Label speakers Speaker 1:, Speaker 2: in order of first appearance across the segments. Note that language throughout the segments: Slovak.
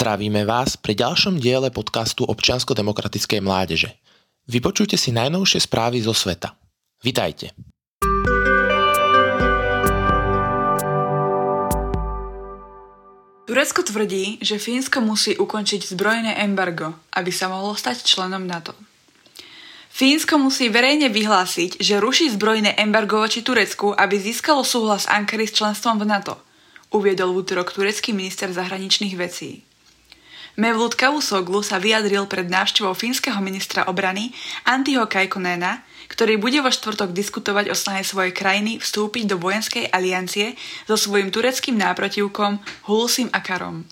Speaker 1: Zdravíme vás pri ďalšom diele podcastu občiansko-demokratickej mládeže. Vypočujte si najnovšie správy zo sveta. Vitajte.
Speaker 2: Turecko tvrdí, že Fínsko musí ukončiť zbrojné embargo, aby sa mohlo stať členom NATO. Fínsko musí verejne vyhlásiť, že ruší zbrojné embargo voči Turecku, aby získalo súhlas Ankary s členstvom v NATO, uviedol v útorok turecký minister zahraničných vecí. Mevlut Cavusoglu sa vyjadril pred návštevou fínskeho ministra obrany Antiho Kaikonena, ktorý bude vo štvrtok diskutovať o snahe svojej krajiny vstúpiť do vojenskej aliancie so svojím tureckým náprotivkom Hulusim Akarom.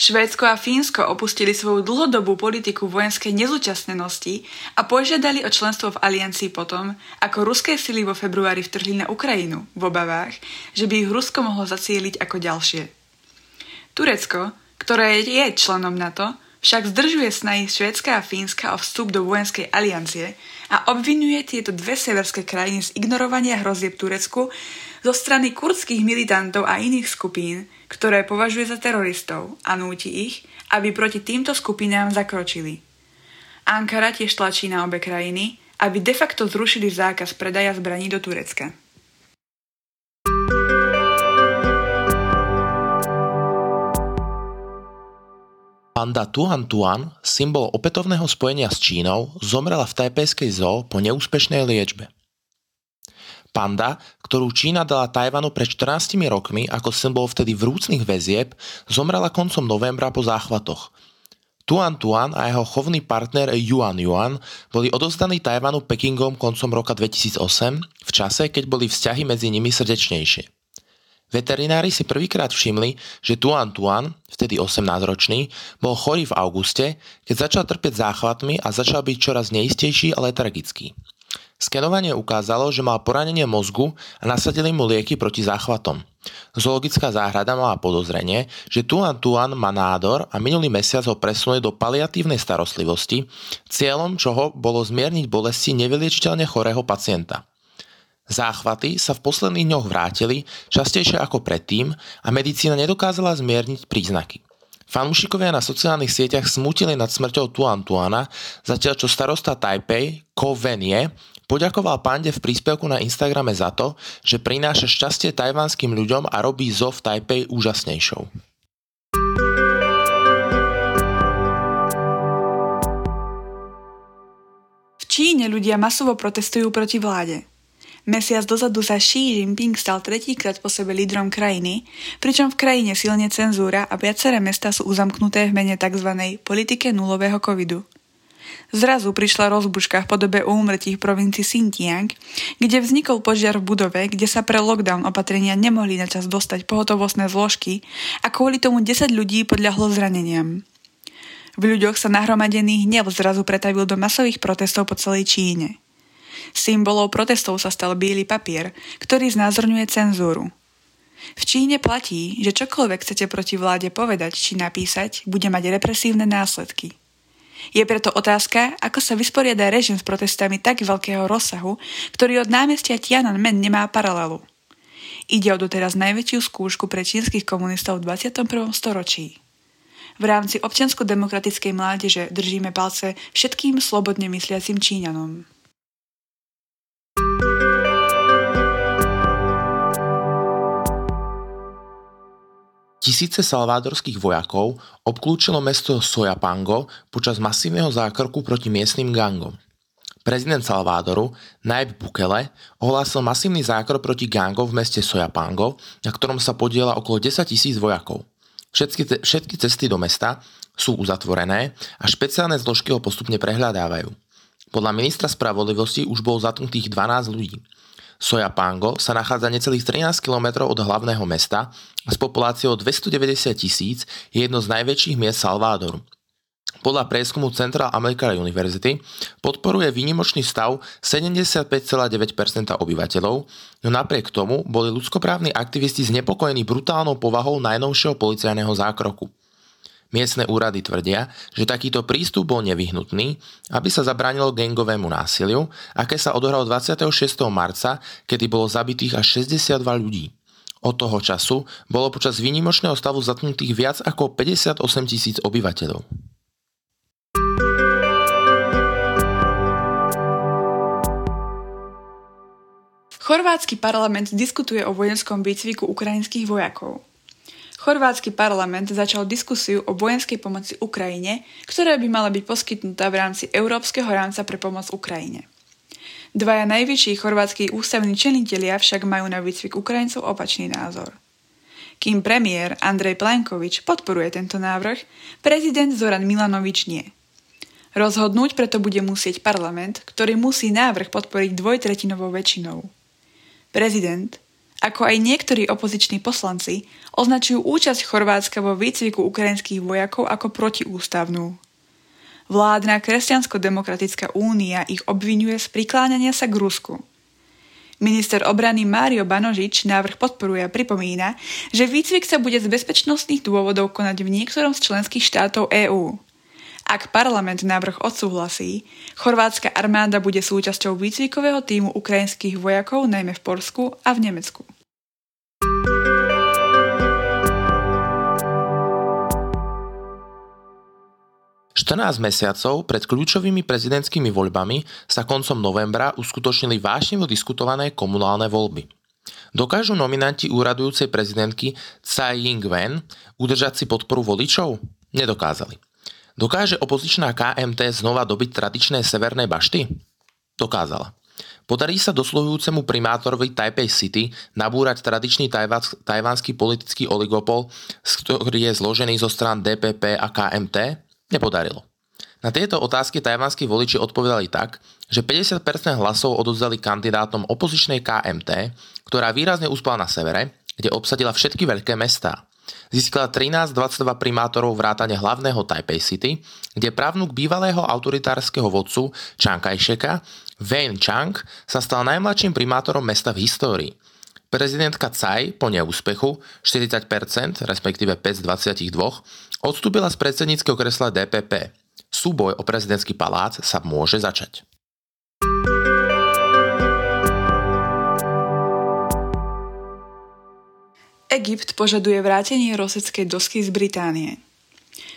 Speaker 2: Švédsko a Fínsko opustili svoju dlhodobú politiku vojenskej nezúčastnenosti a požiadali o členstvo v aliancii potom, ako ruské sily vo februári vtrhli na Ukrajinu v obavách, že by ich Rusko mohlo zacieliť ako ďalšie. Turecko, ktoré je členom NATO, však zdržuje snahy Švédska a Fínska o vstup do vojenskej aliancie a obvinuje tieto dve severské krajiny z ignorovania hrozieb Turecku zo strany kurdských militantov a iných skupín, ktoré považuje za teroristov a núti ich, aby proti týmto skupinám zakročili. Ankara tiež tlačí na obe krajiny, aby de facto zrušili zákaz predaja zbraní do Turecka.
Speaker 1: Panda Tuan Tuan, symbol opätovného spojenia s Čínou, zomrela v tajpejskej zoo po neúspešnej liečbe. Panda, ktorú Čína dala Tajvanu pred 14 rokmi ako symbol vtedy vrúcných väzieb, zomrela koncom novembra po záchvatoch. Tuan Tuan a jeho chovný partner Yuan Yuan boli odozdaní Tajvanu Pekingom koncom roka 2008, v čase, keď boli vzťahy medzi nimi srdečnejšie. Veterinári si prvýkrát všimli, že Tuan Tuan, vtedy 18-ročný, bol chorý v auguste, keď začal trpieť záchvatmi a začal byť čoraz neistejší a letargický. Skenovanie ukázalo, že mal poranenie mozgu a nasadili mu lieky proti záchvatom. Zoologická záhrada mala podozrenie, že Tuan Tuan má nádor a minulý mesiac ho presunuli do paliatívnej starostlivosti, cieľom čoho bolo zmierniť bolesti nevyliečiteľne chorého pacienta. Záchvaty sa v posledných dňoch vrátili častejšie ako predtým a medicína nedokázala zmierniť príznaky. Fanúšikovia na sociálnych sieťach smutili nad smrťou Tuan Tuana, zatiaľ čo starosta Taipei, Ko Venie, poďakoval pande v príspevku na Instagrame za to, že prináša šťastie tajvanským ľuďom a robí zo v Taipei úžasnejšou.
Speaker 2: Číne ľudia masovo protestujú proti vláde. Mesiac dozadu sa Xi Jinping stal tretíkrát po sebe lídrom krajiny, pričom v krajine silne cenzúra a viaceré mesta sú uzamknuté v mene tzv. politike nulového covidu. Zrazu prišla rozbuška v podobe úmrtí v provincii Xinjiang, kde vznikol požiar v budove, kde sa pre lockdown opatrenia nemohli načas dostať pohotovostné zložky a kvôli tomu 10 ľudí podľahlo zraneniam. V ľuďoch sa nahromadený hnev zrazu pretavil do masových protestov po celej Číne. Symbolov protestov sa stal biely papier, ktorý znázorňuje cenzúru. V Číne platí, že čokoľvek chcete proti vláde povedať či napísať, bude mať represívne následky. Je preto otázka, ako sa vysporiada režim s protestami tak veľkého rozsahu, ktorý od námestia Tiananmen nemá paralelu. Ide o doteraz najväčšiu skúšku pre čínskych komunistov v 21. storočí. V rámci občiansko-demokratickej mládeže držíme palce všetkým slobodne mysliacim Číňanom.
Speaker 1: Tisíce salvádorských vojakov obklúčilo mesto Sojapango počas masívneho zákroku proti miestnym gangom. Prezident Salvádoru, Naib Bukele, ohlásil masívny zákrok proti gangom v meste Sojapango, na ktorom sa podiela okolo 10 tisíc vojakov. Všetky, te, všetky cesty do mesta sú uzatvorené a špeciálne zložky ho postupne prehľadávajú. Podľa ministra spravodlivosti už bolo zatknutých 12 ľudí. Sojapango sa nachádza necelých 13 km od hlavného mesta a s populáciou 290 tisíc je jedno z najväčších miest Salvádoru. Podľa prieskumu Central American University podporuje výnimočný stav 75,9% obyvateľov, no napriek tomu boli ľudskoprávni aktivisti znepokojení brutálnou povahou najnovšieho policajného zákroku. Miestne úrady tvrdia, že takýto prístup bol nevyhnutný, aby sa zabránilo gangovému násiliu, aké sa odohralo 26. marca, kedy bolo zabitých až 62 ľudí. Od toho času bolo počas výnimočného stavu zatnutých viac ako 58 tisíc obyvateľov.
Speaker 2: Chorvátsky parlament diskutuje o vojenskom výcviku ukrajinských vojakov. Chorvátsky parlament začal diskusiu o vojenskej pomoci Ukrajine, ktorá by mala byť poskytnutá v rámci Európskeho rámca pre pomoc Ukrajine. Dvaja najvyšší chorvátsky ústavní činitelia však majú na výcvik Ukrajincov opačný názor. Kým premiér Andrej Plenkovič podporuje tento návrh, prezident Zoran Milanovič nie. Rozhodnúť preto bude musieť parlament, ktorý musí návrh podporiť dvojtretinovou väčšinou. Prezident, ako aj niektorí opoziční poslanci, označujú účasť Chorvátska vo výcviku ukrajinských vojakov ako protiústavnú. Vládna kresťansko-demokratická únia ich obvinuje z prikláňania sa k Rusku. Minister obrany Mário Banožič návrh podporuje a pripomína, že výcvik sa bude z bezpečnostných dôvodov konať v niektorom z členských štátov EÚ. Ak parlament návrh odsúhlasí, chorvátska armáda bude súčasťou výcvikového týmu ukrajinských vojakov najmä v Polsku a v Nemecku.
Speaker 1: 14 mesiacov pred kľúčovými prezidentskými voľbami sa koncom novembra uskutočnili vášnivo diskutované komunálne voľby. Dokážu nominanti úradujúcej prezidentky Tsai Ing-wen udržať si podporu voličov? Nedokázali. Dokáže opozičná KMT znova dobiť tradičné severné bašty? Dokázala. Podarí sa dosluhujúcemu primátorovi Taipei City nabúrať tradičný tajvanský politický oligopol, ktorý je zložený zo strán DPP a KMT? Nepodarilo. Na tieto otázky tajvanskí voliči odpovedali tak, že 50% hlasov odozdali kandidátom opozičnej KMT, ktorá výrazne uspala na severe, kde obsadila všetky veľké mestá. Získala 13-22 primátorov vrátane hlavného Taipei City, kde právnuk bývalého autoritárskeho vodcu Chiang Kai-sheka, Wayne Chang, sa stal najmladším primátorom mesta v histórii. Prezidentka Tsai po neúspechu 40%, respektíve 5 z 22, odstúpila z predsedníckého kresla DPP. Súboj o prezidentský palác sa môže začať.
Speaker 2: Egypt požaduje vrátenie roseckej dosky z Británie.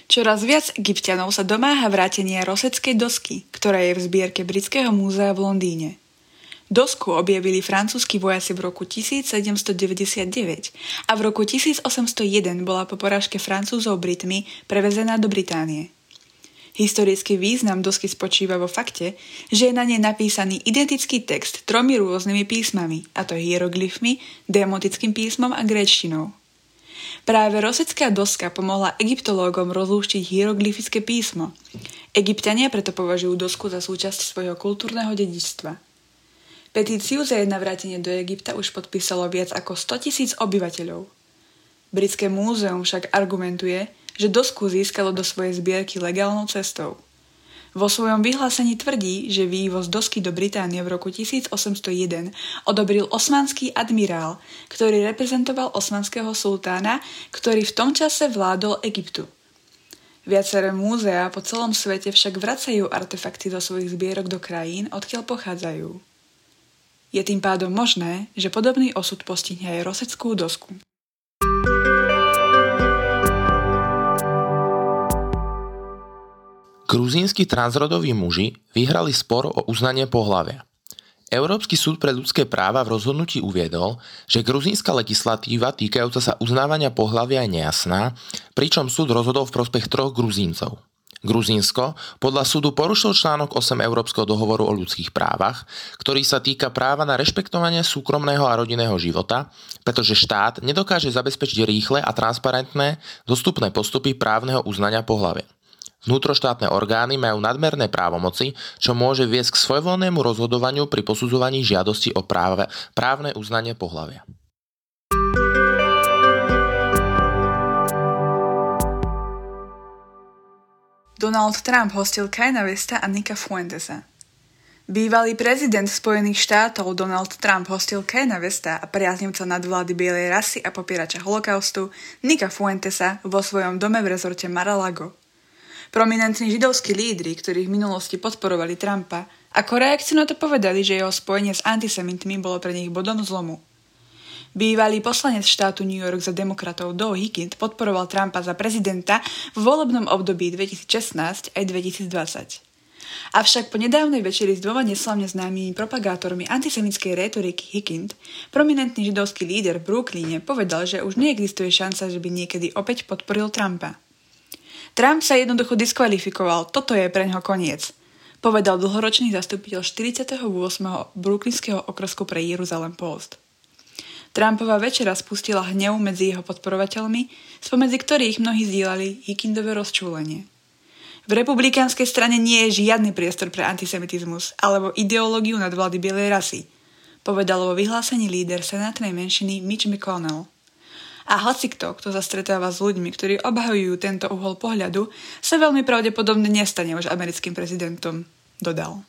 Speaker 2: Čoraz viac egyptianov sa domáha vrátenia roseckej dosky, ktorá je v zbierke Britského múzea v Londýne. Dosku objavili francúzski vojaci v roku 1799 a v roku 1801 bola po porážke francúzov Britmi prevezená do Británie. Historický význam dosky spočíva vo fakte, že je na nej napísaný identický text tromi rôznymi písmami, a to hieroglyfmi, demotickým písmom a gréčtinou. Práve rosecká doska pomohla egyptológom rozlúštiť hieroglyfické písmo. Egyptiania preto považujú dosku za súčasť svojho kultúrneho dedičstva. Petíciu za jedna vrátenie do Egypta už podpísalo viac ako 100 tisíc obyvateľov. Britské múzeum však argumentuje, že dosku získalo do svojej zbierky legálnou cestou. Vo svojom vyhlásení tvrdí, že vývoz dosky do Británie v roku 1801 odobril osmanský admirál, ktorý reprezentoval osmanského sultána, ktorý v tom čase vládol Egyptu. Viaceré múzea po celom svete však vracajú artefakty zo svojich zbierok do krajín, odkiaľ pochádzajú. Je tým pádom možné, že podobný osud postihne aj roseckú dosku.
Speaker 1: Gruzínsky transrodoví muži vyhrali spor o uznanie pohlavia. Európsky súd pre ľudské práva v rozhodnutí uviedol, že gruzínska legislatíva týkajúca sa uznávania pohlavia je nejasná, pričom súd rozhodol v prospech troch gruzíncov – Gruzínsko podľa súdu porušil článok 8 Európskeho dohovoru o ľudských právach, ktorý sa týka práva na rešpektovanie súkromného a rodinného života, pretože štát nedokáže zabezpečiť rýchle a transparentné dostupné postupy právneho uznania pohlavia. Vnútroštátne orgány majú nadmerné právomoci, čo môže viesť k svojvoľnému rozhodovaniu pri posudzovaní žiadosti o práve, právne uznanie pohlavia.
Speaker 2: Donald Trump hostil Kajna Westa a Nika Fuentesa. Bývalý prezident Spojených štátov Donald Trump hostil Kena Westa a priaznivca nadvlády bielej rasy a popierača holokaustu Nika Fuentesa vo svojom dome v rezorte Mar-a-Lago. Prominentní židovskí lídry, ktorí v minulosti podporovali Trumpa, ako reakciu na to povedali, že jeho spojenie s antisemitmi bolo pre nich bodom zlomu. Bývalý poslanec štátu New York za demokratov Doe Higgins podporoval Trumpa za prezidenta v volebnom období 2016 aj 2020. Avšak po nedávnej večeri s dvoma neslavne známymi propagátormi antisemickej rétoriky Higgins, prominentný židovský líder v Brooklyne povedal, že už neexistuje šanca, že by niekedy opäť podporil Trumpa. Trump sa jednoducho diskvalifikoval, toto je pre neho koniec, povedal dlhoročný zastupiteľ 48. brooklynského okresku pre Jeruzalem Post. Trumpova večera spustila hnev medzi jeho podporovateľmi, spomedzi ktorých mnohí zdieľali Hickindové rozčúlenie. V republikánskej strane nie je žiadny priestor pre antisemitizmus alebo ideológiu nadvlády bielej rasy, povedal vo vyhlásení líder senátnej menšiny Mitch McConnell. A hoci kto, kto sa stretáva s ľuďmi, ktorí obhajujú tento uhol pohľadu, sa veľmi pravdepodobne nestane už americkým prezidentom, dodal.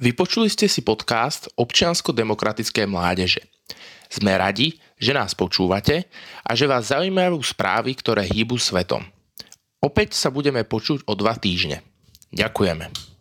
Speaker 1: Vypočuli ste si podcast občiansko-demokratické mládeže. Sme radi, že nás počúvate a že vás zaujímajú správy, ktoré hýbu svetom. Opäť sa budeme počuť o dva týždne. Ďakujeme.